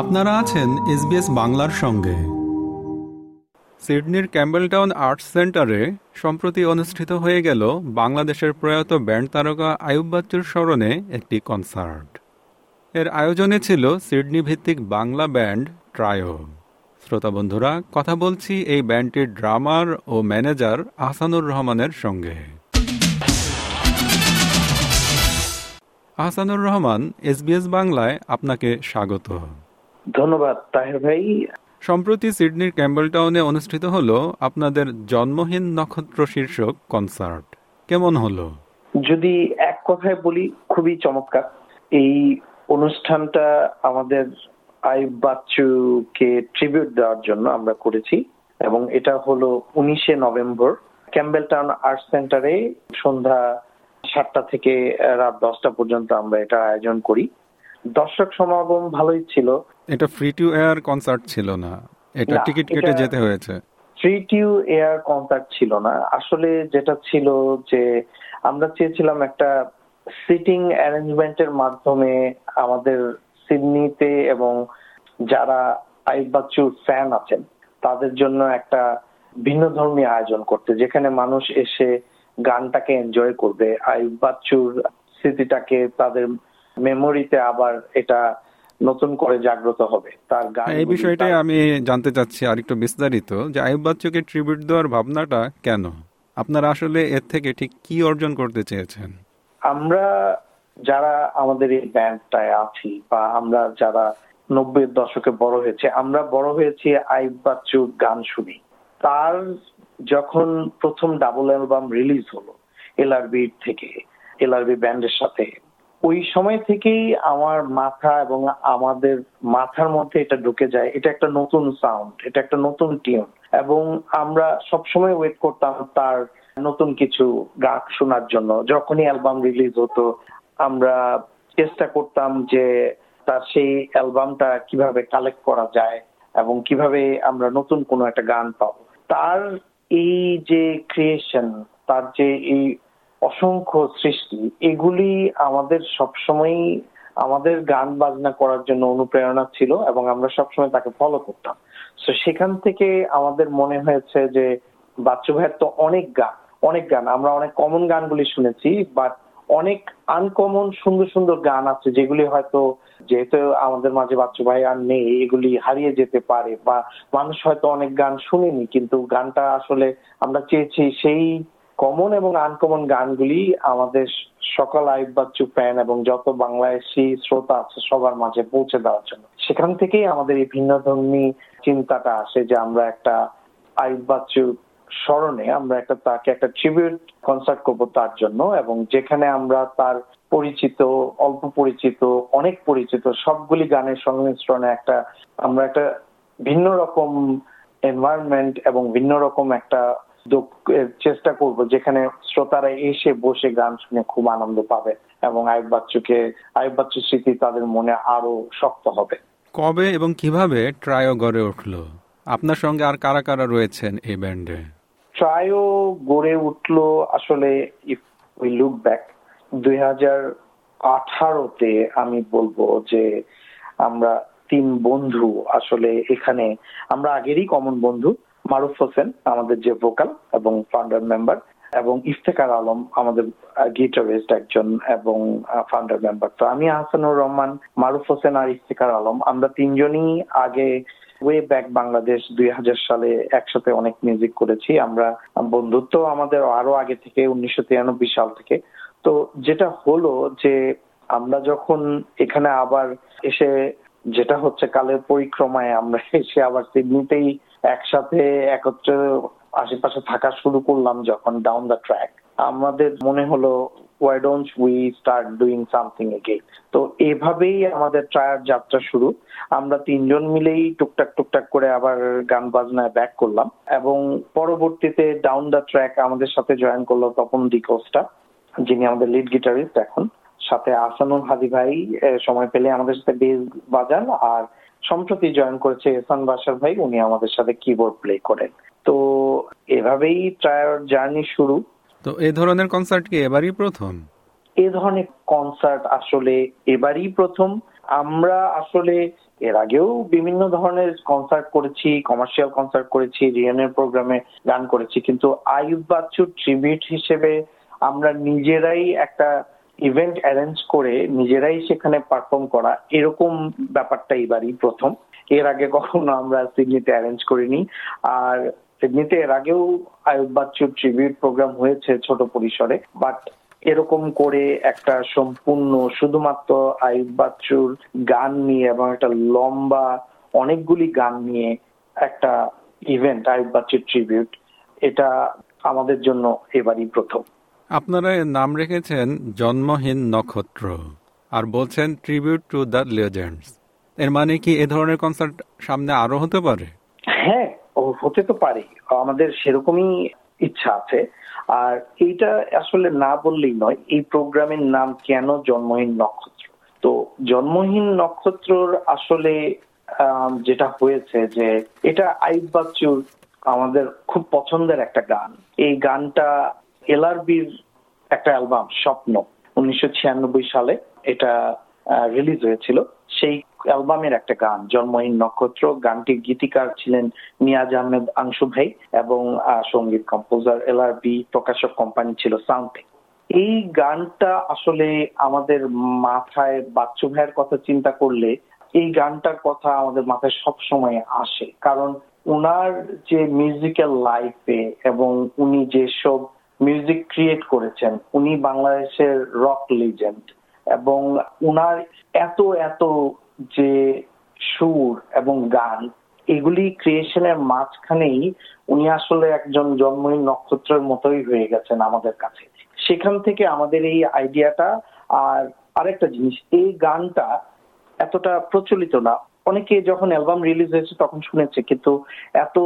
আপনারা আছেন এসবিএস বাংলার সঙ্গে। সিডনির ক্যাম্বেলটাউন আর্টস সেন্টারে সম্প্রতি অনুষ্ঠিত হয়ে গেল বাংলাদেশের প্রয়াত ব্যান্ড তারকা আয়ুব বাচ্চুর স্মরণে একটি কনসার্ট। এর আয়োজনে ছিল সিডনি ভিত্তিক বাংলা ব্যান্ড ট্রায়ো। শ্রোতা বন্ধুরা, কথা বলছি এই ব্যান্ডটির ড্রামার ও ম্যানেজার আহসানুর রহমানের সঙ্গে। আহসানুর রহমান, এসবিএস বাংলায় আপনাকে স্বাগত। ধন্যবাদ তাহের ভাই। সম্প্রতি সিডনির ক্যাম্বেলটাউনে অনুষ্ঠিত হলো আপনাদের জন্মহীন নক্ষত্র শীর্ষক কনসার্ট। কেমন হলো? যদি এক কথায় বলি খুবই চমৎকার। এই অনুষ্ঠানটা আমাদের আইব বাচ্চুকে ট্রিবিউট দেওয়ার জন্য আমরা করেছি এবং এটা হলো উনিশে নভেম্বর। ক্যাম্বেলটাউন আর্ট সেন্টারে সন্ধ্যা সাতটা থেকে রাত দশটা পর্যন্ত আমরা এটা আয়োজন করি। দর্শক সমাগম ভালোই ছিল এটা ফ্রি টু এয়ার কনসার্ট ছিল না। এটা টিকিট কেটে যেতে হয়েছে। ফ্রি টু এয়ার কনসার্ট ছিল না। আসলে যেটা ছিল যে আমরা চেয়েছিলাম একটা সিটিং অ্যারেঞ্জমেন্টের মাধ্যমে আমাদের সিডনিতে এবং যারা আইব বাচ্চুর ফ্যান আছেন তাদের জন্য একটা ভিন্ন ধর্মী আয়োজন করতে যেখানে মানুষ এসে গানটাকে এনজয় করবে। আইব বাচ্চুর স্মৃতিটাকে তাদের মেমোরিতে আবার এটা নতুন করে জাগ্রত হবে। তার গান এই বিষয়টাই আমি জানতে চাচ্ছি আর একটু বিস্তারিত যে আয়ুব বাচ্চুকে ট্রিবিউট দেওয়ার ভাবনাটা কেন? আপনারা আসলে এর থেকে ঠিক কি অর্জন করতে চেয়েছেন? আমরা যারা আমাদের এই ব্যান্ডটায় আছি বা আমরা যারা নব্বই দশকে বড় হয়েছে আমরা বড় হয়েছি আইব বাচ্চুর গান শুনি। তার যখন প্রথম ডাবল অ্যালবাম রিলিজ হলো এলআরবি থেকে এলআরবি ব্যান্ডের সাথে ওই সময় থেকেই আমার মাথা এবং আমাদের মাথার মধ্যে এটা ঢুকে যায়। এটা একটা নতুন সাউন্ড এটা একটা নতুন টিউন এবং আমরা সবসময় ওয়েট করতাম তার নতুন কিছু গান শোনার জন্য। যখনই অ্যালবাম রিলিজ হতো, আমরা চেষ্টা করতাম যে তার সেই অ্যালবামটা কীভাবে কালেক্ট করা যায় এবং কীভাবে আমরা নতুন কোনো একটা গান পাবো। তার এই যে ক্রিয়েশন তার যে এই অসংখ্য সৃষ্টি। এগুলি আমাদের সবসময় আমাদের গান বাজনা করার জন্য অনুপ্রেরণা ছিল এবং আমরা সবসময় তাকে ফলো করতাম। তো সেখান থেকে আমাদের মনে হয়েছে যে, বাচ্চু ভাইয়ের তো অনেক গান অনেক গান। আমরা অনেক কমন গানগুলি শুনেছি বাট অনেক আনকমন সুন্দর সুন্দর গান আছে, যেগুলি হয়তো যেহেতু আমাদের মাঝে বাচ্চু ভাই আর নেই, এগুলি হারিয়ে যেতে পারে বা মানুষ হয়তো অনেক গান শুনেনি, কিন্তু গানটা আসলে আমরা চেয়েছি সেই কমন এবং আনকমন গানগুলি আমাদের সকল আইব বাচ্চু ফ্যান এবং যত বাংলাদেশি শ্রোতা আছে সবার মাঝে পৌঁছে দেওয়ার জন্য। সেখান থেকেই আমাদের এই ভিন্ন ধর্মী চিন্তাটা আসে যে আমরা একটা আইব বাচ্চু স্মরণে আমরা একটা তাকে একটা ট্রিবিউট কনসার্ট করব তার জন্য এবং যেখানে আমরা তার পরিচিত, অল্প পরিচিত, অনেক পরিচিত সবগুলি গানের সংমিশ্রণে একটা আমরা একটা ভিন্ন রকম এনভায়রনমেন্ট এবং ভিন্ন রকম একটা চেষ্টা করব যেখানে শ্রোতারা এসে বসে গান শুনে খুব আনন্দ পাবে এবং আয়ুব বাচ্চুকে আয়ুব বাচ্চুর স্মৃতি তাদের মনে আরও শক্ত হবে। কবে এবং কীভাবে ট্রায়ো গড়ে উঠল? আপনার সঙ্গে আর কারা কারা রয়েছেন এই ব্যান্ডে? ট্রায়ো গড়ে উঠল আসলে ইফ উই লুক ব্যাক দুই হাজার আঠারোতে আমি বলব যে আমরা তিন বন্ধু আসলে এখানে আমরা আগেরই কমন বন্ধু মারুফ হোসেন, আমাদের যে ভোকাল এবং ফাউন্ডার মেম্বার, এবং ইফতেকার আলম, আমাদের গিটারিস্ট একজন এবং ফাউন্ডার মেম্বার। তো আমি আহসানুর রহমান, মারুফ হোসেন আর ইফতেকার আলম, আমরা তিনজনই আগে ওয়ে ব্যাক বাংলাদেশ দুই হাজার সালে একসাথে অনেক মিউজিক করেছি। আমরা বন্ধুত্ব আমাদের আরও আগে থেকে উনিশশো তিরানব্বই সাল থেকে। তো যেটা হলো যে আমরা যখন এখানে আবার এসে যেটা হচ্ছে কালের পরিক্রমায় আমরা এসে আবার সিডনিতেই একসাথে একত্রে আশেপাশে থাকা শুরু করলাম যখন ডাউন দ্য ট্র্যাক আমাদের মনে হলো why don't we start doing something again তো এভাবেই আমাদের ট্রায়ার যাত্রা শুরু। আমরা তিনজন মিলেই টুকটাক টুকটাক করে আবার গান বাজনায় ব্যাক করলাম এবং পরবর্তীতে ডাউন দ্য ট্র্যাক আমাদের সাথে জয়েন করল তপন ডিকোস্টা যিনি আমাদের লিড গিটারিস্ট এখন। সাথে আসানুল হাদি ভাই সময় পেলে আমাদের সাথে বেস বাজান আর সম্প্রতি জয়েন করেছে এসান বাসার ভাই উনি আমাদের সাথে কিবোর্ড প্লে করেন। তো এভাবেই ট্রায়ার জার্নি শুরু। তো এই ধরনের কনসার্ট কি এবারই প্রথম? এ ধরনের কনসার্ট আসলে এবারই প্রথম। আমরা আসলে এর আগেও বিভিন্ন ধরনের কনসার্ট করেছি কমার্শিয়াল কনসার্ট করেছি রিয়ানের প্রোগ্রামে গান করেছি কিন্তু আয়ুব বাচ্চুর ট্রিবিউট হিসেবে আমরা নিজেরাই একটা ইভেন্ট অ্যারেঞ্জ করে নিজেরাই সেখানে পারফর্ম করা এরকম ব্যাপারটা এবারই প্রথম। এর আগে কখনো আমরা সিডনিতে অ্যারেঞ্জ করিনি। আর সিডনিতে এর আগেও আয়ুব বাচ্চুর ট্রিবিউট প্রোগ্রাম হয়েছে ছোট পরিসরে। বাট এরকম করে একটা সম্পূর্ণ শুধুমাত্র আয়ুব বাচ্চুর গান নিয়ে এবং একটা লম্বা অনেকগুলি গান নিয়ে একটা ইভেন্ট আয়ুব বাচ্চুর ট্রিবিউট এটা আমাদের জন্য এবারই প্রথম। আপনারা এর নাম রেখেছেন জন্মহীন নক্ষত্র আর বলছেন ট্রিবিউট টু দ্য লেজেন্ডস এর মানে কি এ ধরনের কনসার্ট সামনে আরও হতে পারে? হ্যাঁ হতে তো পারে। আমাদের সেরকমই ইচ্ছা আছে। আর এইটা আসলে না বললেই নয়, এই প্রোগ্রামের নাম কেন জন্মহীন নক্ষত্র? তো জন্মহীন নক্ষত্রর আসলে যেটা হয়েছে যে এটা আইব বাচ্চুর আমাদের খুব পছন্দের একটা গান। এই গানটা এলআরবির একটা অ্যালবাম, স্বপ্ন, উনিশশো ছিয়ানব্বই সালে এটা রিলিজ হয়েছিল। সেই অ্যালবামের একটা গান, জন্মহীন নক্ষত্র গানটির গীতিকার ছিলেন নিয়াজ আহমেদ আংশু ভাই এবং সংগীত কম্পোজার এল আর বি প্রকাশক কোম্পানি ছিল সাউন্ডে এই গানটা আসলে আমাদের মাথায়, বাচ্চু ভাইয়ের কথা চিন্তা করলে এই গানটার কথা আমাদের মাথায় সব সময় আসে। কারণ উনার যে মিউজিক্যাল লাইফে এবং উনি যেসব মিউজিক ক্রিয়েট করেছেন। উনি বাংলাদেশের রক লিজেন্ড এবং উনার এত এত যে সুর এবং গান, এগুলি ক্রিয়েশনের মাঝখানেই উনি আসলে একজন জন্মহীন নক্ষত্রের মতোই হয়ে গেছেন আমাদের কাছে। সেখান থেকে আমাদের এই আইডিয়াটা আর আরেকটা জিনিস, এই গানটা এতটা প্রচলিত না। অনেকে যখন অ্যালবাম রিলিজ হয়েছে তখন শুনেছে, কিন্তু এত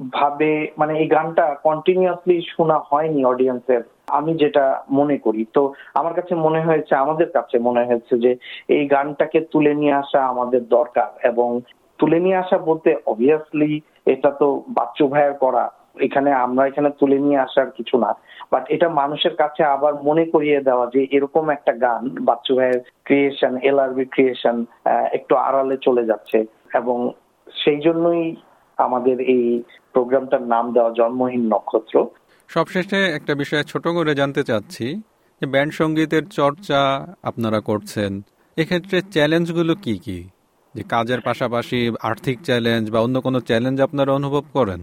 ভাবে মানে এই গানটা কন্টিনিউয়াসলি শোনা হয়নি অডিয়েন্সের আমি যেটা মনে করি। তো আমার কাছে মনে হয়েছে, আমাদের কাছে মনে হয়েছে যে এই গানটাকে তুলে নিয়ে আসা আমাদের দরকার এবং তুলে নিয়ে আসা বলতে অবভিয়াসলি এটা তো বাচ্চু ভাইয়ের করা, এখানে আমরা এখানে তুলে নিয়ে আসার কিছু না। বাট এটা মানুষের কাছে আবার মনে করিয়ে দেওয়া যে এরকম একটা গান বাচ্চু ভাইয়ের ক্রিয়েশন এল ক্রিয়েশন একটু আড়ালে চলে যাচ্ছে এবং সেই জন্যই আমাদের এই প্রোগ্রামটার নাম দেওয়া জন্মহীন নক্ষত্র। সবশেষে একটা বিষয় ছোট করে জানতে চাচ্ছি যে ব্যান্ড সঙ্গীতের চর্চা আপনারা করছেন এক্ষেত্রে চ্যালেঞ্জগুলো কি কি? যে কাজের পাশাপাশি আর্থিক চ্যালেঞ্জ বা অন্য কোনো চ্যালেঞ্জ আপনারা অনুভব করেন?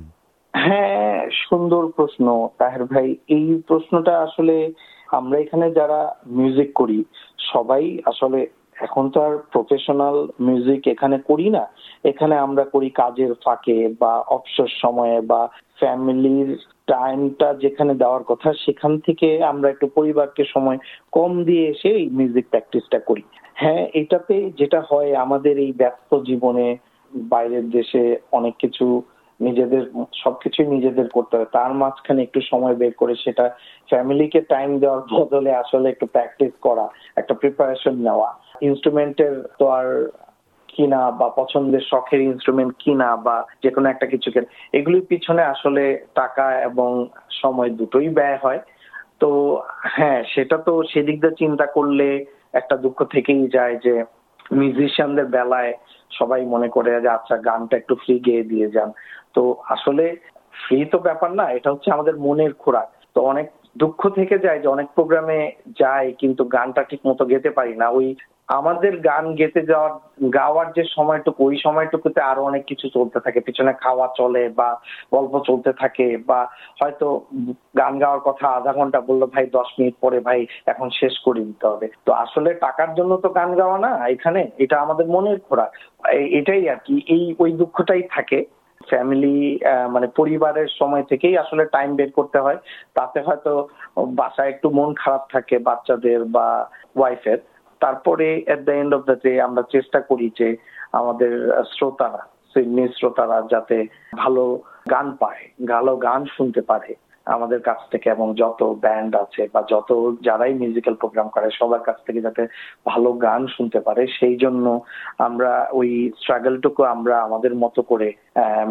হ্যাঁ সুন্দর প্রশ্ন তাহের ভাই। এই প্রশ্নটা আসলে আমরা এখানে যারা মিউজিক করি সবাই আসলে এখন তো আর প্রফেশনাল মিউজিক এখানে করি না। এখানে আমরা করি কাজের ফাঁকে বা অবসর সময়ে বা ফ্যামিলির টাইমটা যেখানে দেওয়ার কথা, সেখান থেকে আমরা একটু পরিবারকে সময় কম দিয়ে এসে এই মিউজিক প্র্যাকটিসটা করি। হ্যাঁ এটাতে যেটা হয়, আমাদের এই ব্যস্ত জীবনে বাইরের দেশে অনেক কিছু নিজেদের, সবকিছুই নিজেদের করতে হয় তার মাঝখানে একটু সময় বের করে সেটা ফ্যামিলিকে টাইম দেওয়ার বদলে আসলে একটু প্র্যাকটিস করা, একটা প্রিপারেশন নেওয়া। ইনস্ট্রুমেন্টের তো আর কিনা বা পছন্দের শখের ইনস্ট্রুমেন্ট কিনা বা যে কোনো একটা কিছু কেনা এগুলির পিছনে আসলে টাকা এবং সময় দুটোই ব্যয় হয়। তো হ্যাঁ সেটা তো সেদিক দিয়ে চিন্তা করলে একটা দুঃখ থেকেই যায় যে মিউজিশিয়ানদের বেলায় সবাই মনে করে যে আচ্ছা গানটা একটু ফ্রি গেয়ে দিয়ে যান। তো আসলে ফ্রি তো ব্যাপার না, এটা হচ্ছে আমাদের মনের খোরাক। তো অনেক দুঃখ থেকে যায় যে, অনেক প্রোগ্রামে যায় কিন্তু গানটা ঠিক মতো গেতে পারি না। ওই আমাদের গান গেতে যাওয়ার, গাওয়ার যে সময়টুকু, ওই সময়টুকুতে আরও অনেক কিছু চলতে থাকে। পিছনে খাওয়া চলে বা গল্প চলতে থাকে বা হয়তো গান গাওয়ার কথা আধা ঘণ্টা বলল, ভাই, দশ মিনিট পরে ভাই, এখন শেষ করে দিতে হবে। তো আসলে টাকার জন্য তো গান গাওয়া না, এখানে এটা আমাদের মনের খোরাক। এটাই আর কি, এই, ওই দুঃখটাই থাকে। ফ্যামিলি মানে পরিবারের সময় থেকেই আসলে টাইম বের করতে হয়। তাতে হয়তো বাসায় একটু মন খারাপ থাকে বাচ্চাদের বা ওয়াইফের। তারপরে at the end of the day আমরা চেষ্টা করি যে আমাদের শ্রোতারা সিডনি শ্রোতারা যাতে ভালো গান পায়, ভালো গান শুনতে পারে। আমাদের কাছ থেকে এবং যত ব্যান্ড আছে বা যত যারাই মিউজিক্যাল প্রোগ্রাম করে, সবার কাছ থেকে যাতে ভালো গান শুনতে পারে, সেই জন্য আমরা ওই স্ট্রাগলটুকু আমরা আমাদের মতো করে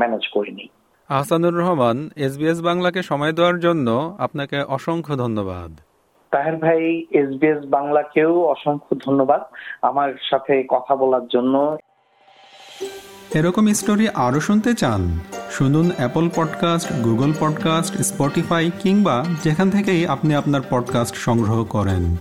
ম্যানেজ করে নিই। আহসানুর রহমান এসবিএস বাংলাকে সময় দেওয়ার জন্য আপনাকে অসংখ্য ধন্যবাদ। তাহের ভাই এসবিএস বাংলাকেও অসংখ্য ধন্যবাদ আমার সাথে কথা বলার জন্য। এরকম স্টোরি আরও শুনতে চান, শুনুন Apple podcast Google podcast Spotify কিংবা যেখান থেকেই আপনি আপনার পডকাস্ট সংগ্রহ করেন।